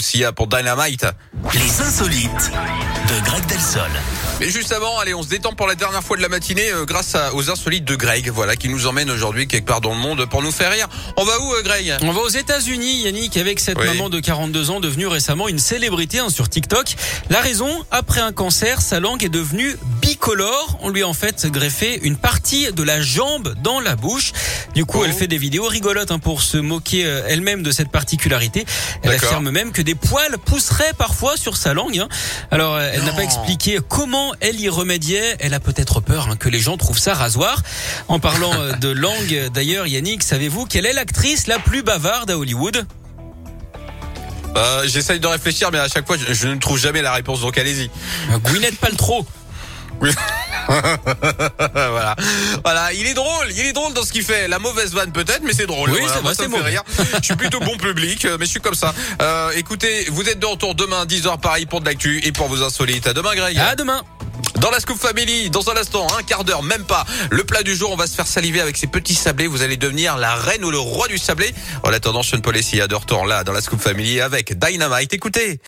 Sia pour Dynamite. Les insolites de Greg Delsol. Mais juste avant, allez, on se détend pour la dernière fois de la matinée euh, grâce à- aux insolites de Greg, voilà, qui nous emmène aujourd'hui quelque part dans le monde pour nous faire rire. On va où, euh, Greg? On va aux États-Unis, Yannick, avec cette Oui. maman de 42 ans devenue récemment une célébrité hein, sur TikTok. La raison, après un cancer, sa langue est devenue On lui a en fait greffé une partie de la jambe dans la bouche. Du coup, Oh. elle fait des vidéos rigolotes hein, pour se moquer euh, elle-même de cette particularité. Elle affirme même que des poils pousseraient parfois sur sa langue. hein. Alors, euh, elle n'a pas expliqué comment elle y remédiait. Elle a peut-être peur hein, que les gens trouvent ça rasoir. En parlant euh, de langue, d'ailleurs, Yannick, savez-vous quelle est l'actrice la plus bavarde à Hollywood? Euh, J'essaye de réfléchir, mais à chaque fois, je, je ne trouve jamais la réponse, donc allez-y. Gwyneth Paltrow. voilà. Voilà, il est drôle, il est drôle dans ce qu'il fait. La mauvaise vanne peut-être, mais c'est drôle. Oui, Voilà, moi, ça fait rire. Je suis plutôt bon public, euh, mais je suis comme ça. Euh, écoutez, vous êtes de retour demain, 10h pareil pour de l'actu et pour vos insolites. À demain, Greg. À demain. Dans la Scoop Family, dans un instant, un quart d'heure, même pas. Le plat du jour, on va se faire saliver avec ces petits sablés. Vous allez devenir la reine ou le roi du sablé. En attendant, Sean Paul est de retour là, dans la Scoop Family avec Dynamite. Écoutez.